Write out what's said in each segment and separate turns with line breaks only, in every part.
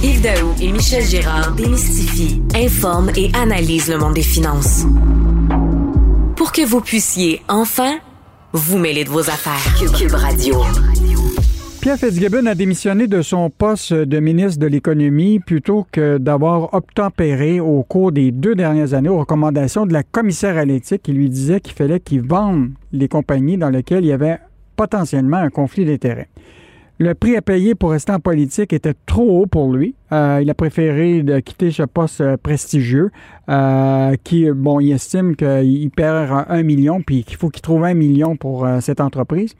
Yves Daou et Michel Gérard démystifient, informent et analysent le monde des finances. Pour que vous puissiez enfin vous mêler de vos affaires. Cube, Radio.
Pierre Fitzgibbon a démissionné de son poste de ministre de l'Économie plutôt que d'avoir obtempéré au cours des deux dernières années aux recommandations de la commissaire à l'éthique qui lui disait qu'il fallait qu'il vende les compagnies dans lesquelles il y avait potentiellement un conflit d'intérêts. Le prix à payer pour rester en politique était trop haut pour lui. Euh, il a préféré quitter ce poste euh, prestigieux euh, qui, bon, il estime qu'il perd un million puis qu'il faut qu'il trouve un million pour cette entreprise.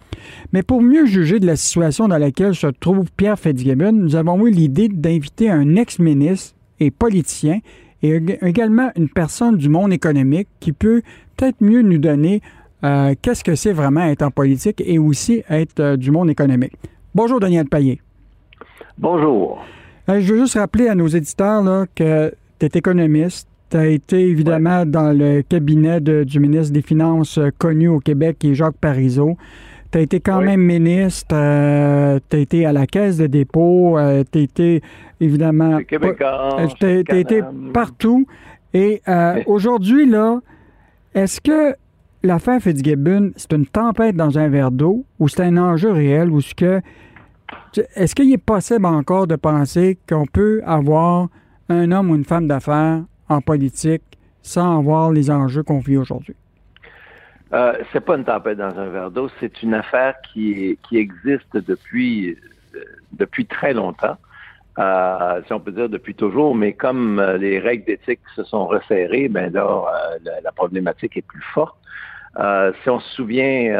Mais pour mieux juger de la situation dans laquelle se trouve Pierre Fitzgibbon, nous avons eu l'idée d'inviter un ex-ministre et politicien et également une personne du monde économique qui peut peut-être mieux nous donner qu'est-ce que c'est vraiment être en politique et aussi être du monde économique. Bonjour, Daniel Payet.
Bonjour.
Euh, je veux juste rappeler à nos éditeurs là, que tu es économiste. Tu as été évidemment dans le cabinet du ministre des Finances euh, connu au Québec, qui est Jacques Parizeau. Tu as été quand même ministre, euh, tu as été à la Caisse de dépôt, tu as été évidemment.
Tu
as été partout. Et aujourd'hui, là, est-ce que l'affaire Fitzgibbon, c'est une tempête dans un verre d'eau ou c'est un enjeu réel ou ce que est-ce qu'il est possible encore de penser qu'on peut avoir un homme ou une femme d'affaires en politique sans avoir les enjeux qu'on vit aujourd'hui?
Euh, c'est pas une tempête dans un verre d'eau, c'est une affaire qui, qui existe depuis, euh, depuis très longtemps. Euh, si on peut dire depuis toujours, mais comme euh, les règles d'éthique se sont resserrées, ben là, la, problématique est plus forte. si on se souvient,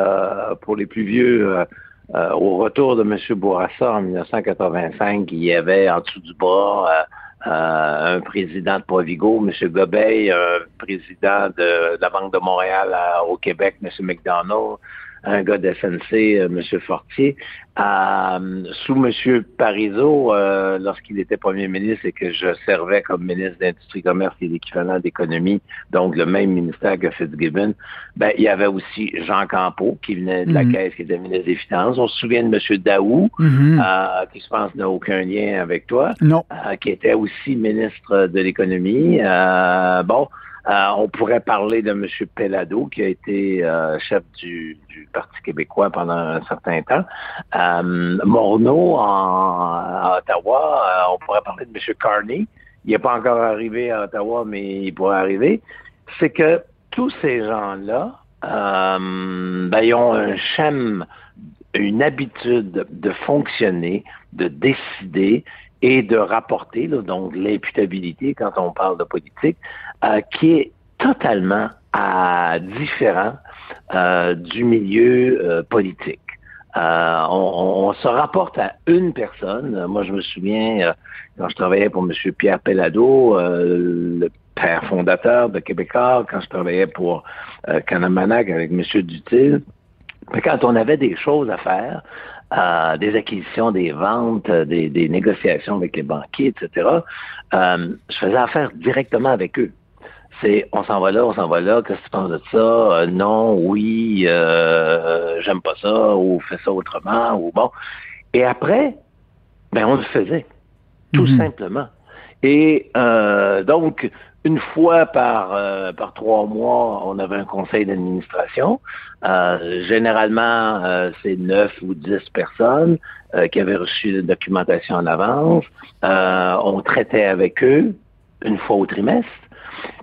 pour les plus vieux, euh, au retour de M. Bourassa en 1985, il y avait en dessous du bras euh, euh, un président de Provigo, M. Gobeil, un président de, la Banque de Montréal au Québec, M. McDonald, un gars de SNC, euh, M. Fortier, euh, sous M. Parizeau, euh, lorsqu'il était premier ministre et que je servais comme ministre d'Industrie, Commerce et l'équivalent d'économie, donc le même ministère que Fitzgibbon, ben, il y avait aussi Jean Campeau, qui venait de la mhm. Caisse, qui était ministre des Finances. On se souvient de M. Daou, mhm. qui je pense n'a aucun lien avec toi,
non.
qui était aussi ministre de l'économie. bon, euh, on pourrait parler de M. Pellado, qui a été euh, chef du, Parti québécois pendant un certain temps. Euh, Morneau en, à Ottawa, euh, on pourrait parler de M. Carney. Il n'est pas encore arrivé à Ottawa, mais il pourrait arriver. C'est que tous ces gens-là, ben, ils ont un schème, une habitude de fonctionner, de décider et de rapporter, donc l'imputabilité quand on parle de politique, euh, qui est totalement euh, différent euh, du milieu politique. On, se rapporte à une personne. Moi, je me souviens, quand je travaillais pour M. Pierre Pellado, le père fondateur de Québécois, quand je travaillais pour Canamanac avec M. Dutil, quand on avait des choses à faire, des acquisitions, des ventes, des, négociations avec les banquiers, etc., je faisais affaire directement avec eux c'est on s'en va là, on s'en va là, qu'est-ce que tu penses de ça? Euh, non, oui, euh, j'aime pas ça, ou fais ça autrement, ou bon. Et après, ben on le faisait, tout mhm. simplement. Et euh, donc, une fois par, par trois mois, on avait un conseil d'administration. généralement, c'est neuf ou dix personnes qui avaient reçu la documentation en avance. on traitait avec eux une fois au trimestre.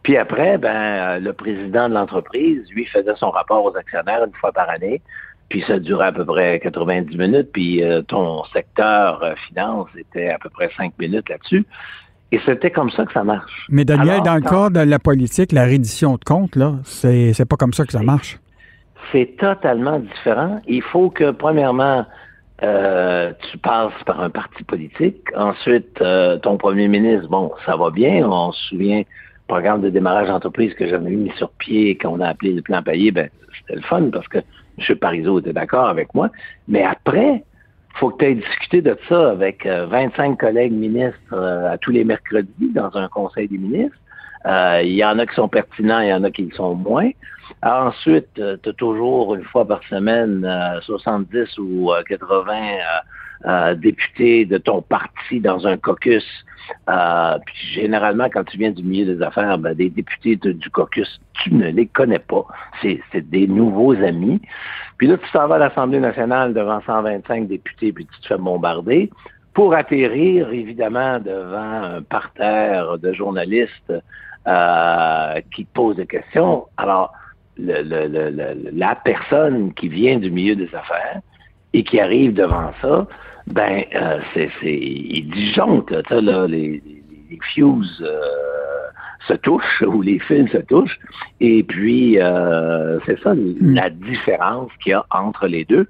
Puis après, ben, le président de l'entreprise, lui, faisait son rapport aux actionnaires une fois par année. Puis ça durait à peu près 90 minutes. Puis euh, ton secteur euh, finance était à peu près 5 minutes là-dessus. Et c'était comme ça que ça marche.
Mais Daniel, dans le cas de la politique, la reddition de comptes, là, c'est, c'est pas comme ça que ça marche.
C'est totalement différent. Il faut que, premièrement, euh, tu passes par un parti politique. Ensuite, euh, ton premier ministre, bon, ça va bien. On se souvient, programme de démarrage d'entreprise que j'avais mis sur pied et qu'on a appelé le plan payé, ben, c'était le fun parce que M. Parizeau était d'accord avec moi. Mais après, faut que tu aies discuté de ça avec 25 euh, collègues ministres à tous les mercredis dans un conseil des ministres. Il y en a qui sont pertinents, il y en a qui le sont moins. Ensuite, euh, tu as toujours une fois par semaine 70 euh, ou 80 euh, députés de ton parti dans un caucus. puis généralement, quand tu viens du milieu des affaires, ben, des députés du caucus, tu ne les connais pas. C'est des nouveaux amis. Puis là, tu s'en vas à l'Assemblée nationale devant 125 députés, puis tu te fais bombarder pour atterrir, évidemment, devant un parterre de journalistes qui te posent des questions. Alors, le, la personne qui vient du milieu des affaires et qui arrive devant ça, ben, euh, c'est, c'est, il disjoncte, là, les, les, fuses euh, se touchent ou les fils se touchent, et puis euh, c'est ça mm. la différence qu'il y a entre les deux.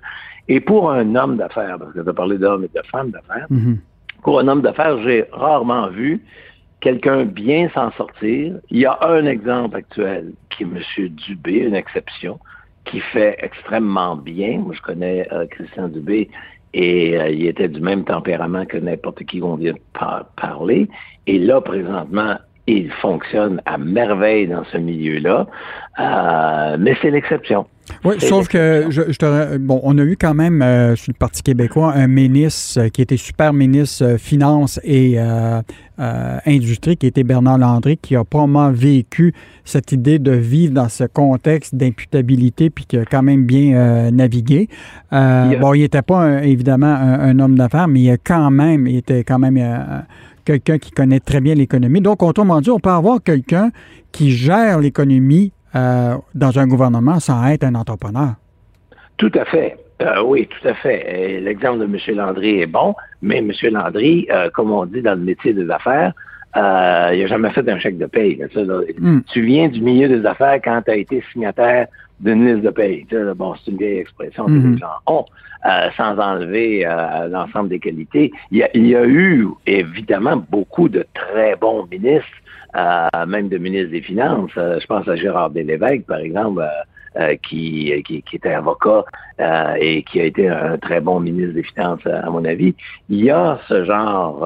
Et pour un homme d'affaires, parce que tu as parlé d'hommes et de femmes d'affaires, mm-hmm. pour un homme d'affaires, j'ai rarement vu quelqu'un bien s'en sortir. Il y a un exemple actuel qui est M. Dubé, une exception, qui fait extrêmement bien. Moi, je connais euh, Christian Dubé et euh, il était du même tempérament que n'importe qui qu'on vient de parler. Et là, présentement, il fonctionne à merveille dans ce milieu-là, euh, mais c'est l'exception.
Oui, sauf que je, te, bon, on a eu quand même euh, sur le Parti québécois un ministre euh, qui était super ministre euh, Finances et Industrie, qui était Bernard Landry, qui a probablement vécu cette idée de vivre dans ce contexte d'imputabilité, puis qui a quand même bien navigué. Bon, il n'était pas évidemment un, homme d'affaires, mais il a quand même, il était quand même quelqu'un qui connaît très bien l'économie. Donc, autrement dit, on peut avoir quelqu'un qui gère l'économie euh, dans un gouvernement sans être un entrepreneur.
Tout à fait. Euh, oui, tout à fait. L'exemple de M. Landry est bon, mais M. Landry, euh, comme on dit dans le métier des affaires, il n'a jamais fait un chèque de paye. Hmm. Tu viens du milieu des affaires quand tu as été signataire d'une liste de paye. bon, c'est une vieille expression que les gens ont, sans enlever l'ensemble des qualités. Il y, a, il y, a, eu, évidemment, beaucoup de très bons ministres même de ministre des Finances. Euh, je pense à Gérard Delévesque, par exemple, euh, euh, qui, qui, était avocat et qui a été un très bon ministre des Finances, à mon avis. Il y a ce genre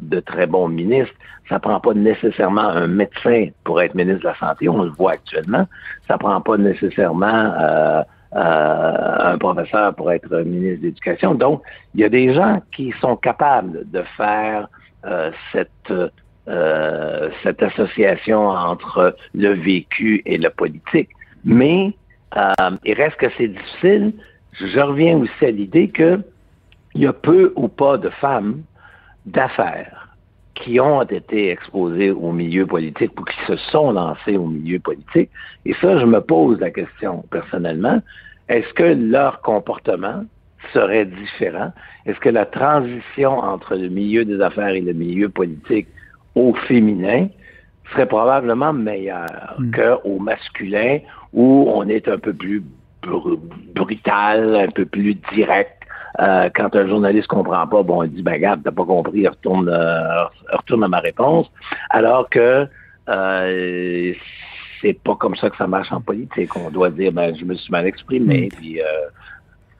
de très bons ministres. Ça prend pas nécessairement un médecin pour être ministre de la Santé, on le voit actuellement. Ça prend pas nécessairement un professeur pour être ministre de l'Éducation. Donc, il y a des gens qui sont capables de faire cette euh, cette association entre le vécu et le politique. Mais euh, il reste que c'est difficile. Je reviens aussi à l'idée qu'il y a peu ou pas de femmes d'affaires qui ont été exposées au milieu politique ou qui se sont lancées au milieu politique. Et ça, je me pose la question personnellement. Est-ce que leur comportement serait différent? Est-ce que la transition entre le milieu des affaires et le milieu politique au féminin serait probablement meilleur mm. qu'au masculin où on est un peu plus brutal, un peu plus direct. Euh, quand un journaliste comprend pas, bon, il dit, ben regarde, t'as pas compris, retourne, euh, retourne à ma réponse. Alors que euh, c'est pas comme ça que ça marche en politique. On doit dire, ben, je me suis mal exprimé, mm. puis euh,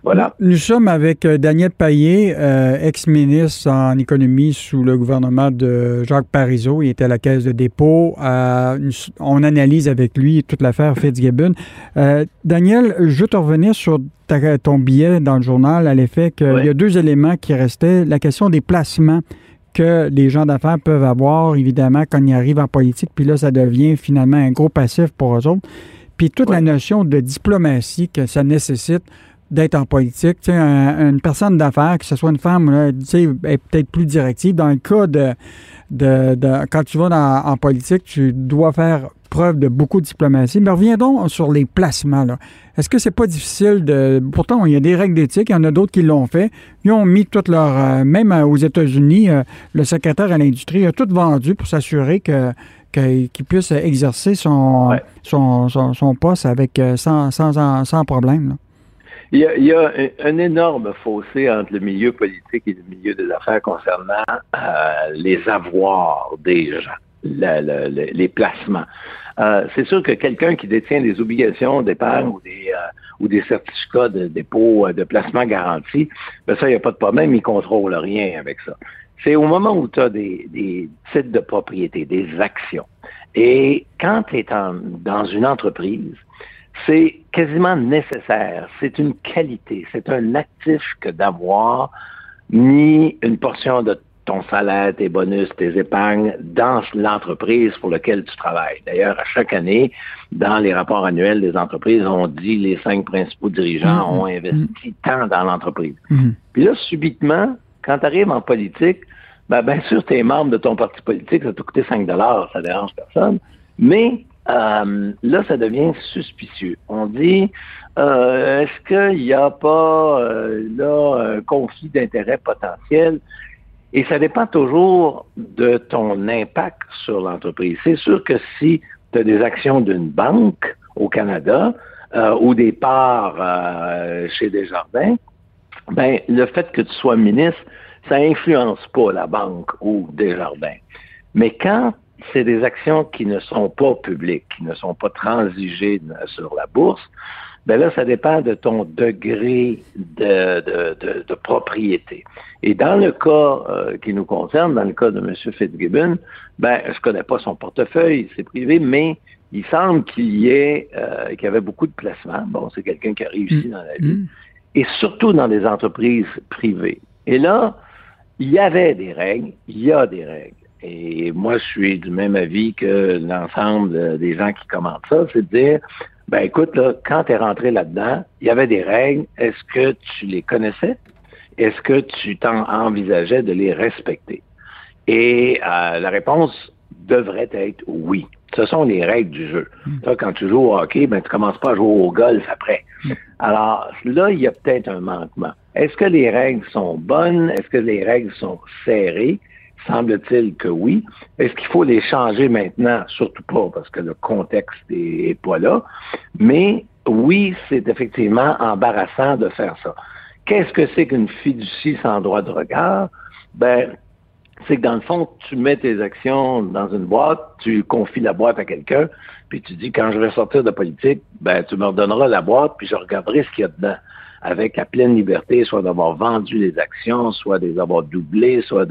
voilà.
Nous, sommes avec euh, Daniel Payet, euh, ex-ministre en économie sous le gouvernement de Jacques Parizeau. Il était à la Caisse de dépôt. Euh, on analyse avec lui toute l'affaire Fitzgibbon. Daniel, je veux te revenir sur ton billet dans le journal à l'effet qu'il y a deux éléments qui restaient. La question des placements que les gens d'affaires peuvent avoir, évidemment, quand ils arrivent en politique. Puis là, ça devient finalement un gros passif pour eux autres. Puis toute la notion de diplomatie que ça nécessite d'être en politique. Tu sais, une personne d'affaires, que ce soit une femme, tu sais, est peut-être plus directive. Dans le cas de, de, quand tu vas en politique, tu dois faire preuve de beaucoup de diplomatie. Mais reviendons sur les placements. Là. Est-ce que c'est pas difficile de... Pourtant, il y a des règles d'éthique, il y en a d'autres qui l'ont fait. Ils ont mis toute leur... Euh, même aux États-Unis, euh, le secrétaire à l'industrie a tout vendu pour s'assurer que qu'il puisse exercer son, son, son, poste avec euh, sans, sans, sans problème. Là.
Il y, a, un, énorme fossé entre le milieu politique et le milieu des affaires concernant euh, les avoirs des gens, les placements. Euh, c'est sûr que quelqu'un qui détient des obligations ou des euh, ou des certificats de dépôt de placement garanti, ben ça, il n'y a pas de problème, il contrôle rien avec ça. C'est au moment où tu as des, des titres de propriété, des actions. Et quand tu es dans une entreprise, c'est quasiment nécessaire. C'est une qualité, c'est un actif que d'avoir mis une portion de ton salaire, tes bonus, tes épargnes dans l'entreprise pour laquelle tu travailles. D'ailleurs, à chaque année, dans les rapports annuels des entreprises, on dit les cinq principaux dirigeants mm-hmm. ont investi tant dans l'entreprise. Mm-hmm. Puis là, subitement, quand tu arrives en politique, ben, bien sûr, tu es membre de ton parti politique, ça t'a coûté 5 ça dérange personne, mais euh, là, ça devient suspicieux. On dit, euh, est-ce qu'il n'y a pas euh, là un conflit d'intérêt potentiel? Et ça dépend toujours de ton impact sur l'entreprise. C'est sûr que si tu as des actions d'une banque au Canada ou des parts chez Desjardins, ben le fait que tu sois ministre, ça influence pas la banque ou Desjardins. Mais quand c'est des actions qui ne sont pas publiques, qui ne sont pas transigées sur la bourse, ben là, ça dépend de ton degré de, de, de, propriété. Et dans le cas euh, qui nous concerne, dans le cas de M. Fitzgibbon, ben, je connais pas son portefeuille, c'est privé, mais il semble qu'il y ait, euh, qu'il y avait beaucoup de placements. Bon, c'est quelqu'un qui a réussi mm. dans la vie. Mm. Et surtout dans des entreprises privées. Et là, il y avait des règles, il y a des règles. Et moi, je suis du même avis que l'ensemble des gens qui commentent ça, c'est de dire, ben écoute, là, quand tu es rentré là-dedans, il y avait des règles. Est-ce que tu les connaissais? Est-ce que tu t'en envisageais de les respecter? Et euh, la réponse devrait être oui. Ce sont les règles du jeu. Hmm. quand tu joues au hockey, ben, tu commences pas à jouer au golf après. Hmm. Alors là, il y a peut-être un manquement. Est-ce que les règles sont bonnes? Est-ce que les règles sont serrées? Semble-t-il que oui. Est-ce qu'il faut les changer maintenant? Surtout pas, parce que le contexte n'est pas là. Mais oui, c'est effectivement embarrassant de faire ça. Qu'est-ce que c'est qu'une fiducie sans droit de regard? Ben, c'est que dans le fond, tu mets tes actions dans une boîte, tu confies la boîte à quelqu'un, puis tu dis quand je vais sortir de politique, ben tu me redonneras la boîte, puis je regarderai ce qu'il y a dedans avec la pleine liberté, soit d'avoir vendu les actions, soit de les avoir doublées, soit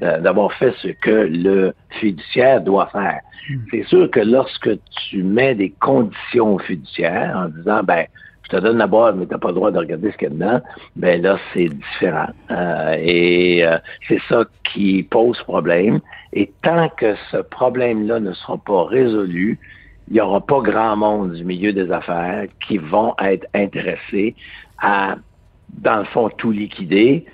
d'avoir fait ce que le fiduciaire doit faire. Hmm. C'est sûr que lorsque tu mets des conditions fiduciaires en disant, ben, je te donne la boîte, mais tu n'as pas le droit de regarder ce qu'il y a dedans, ben là, c'est différent. Euh, et euh, c'est ça qui pose problème. Et tant que ce problème-là ne sera pas résolu, il n'y aura pas grand monde du milieu des affaires qui vont être intéressés à, dans le fond, tout liquider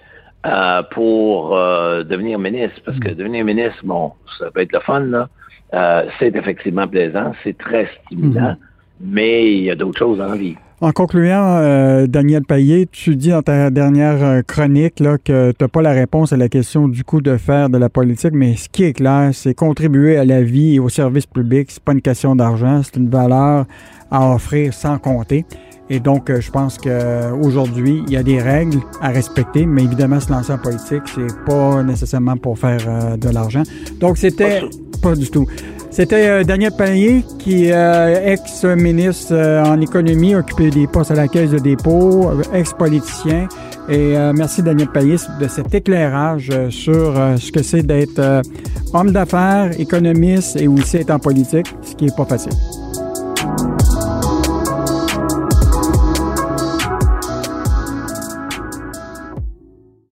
euh, pour euh, devenir ministre. Parce que mm. devenir ministre, bon, ça peut être le fun, là. Euh, c'est effectivement plaisant, c'est très stimulant, mm-hmm. Mais il y a d'autres choses la vie.
En concluant, Daniel Payet, tu dis dans ta dernière chronique là, que tu n'as pas la réponse à la question du coût de faire de la politique, mais ce qui est clair, c'est contribuer à la vie et au service public. C'est pas une question d'argent, c'est une valeur à offrir sans compter. Et donc, euh, je pense qu'aujourd'hui, il y a des règles à respecter, mais évidemment, se lancer en politique, c'est pas nécessairement pour faire euh, de l'argent. Donc, c'était pas du tout. C'était euh, Daniel Payet, qui est ex-ministre en économie, occupé des postes à la Caisse de dépôt, ex-politicien. Et merci Daniel Payet de cet éclairage sur ce que c'est d'être homme d'affaires, économiste et aussi être en politique, ce qui est pas facile.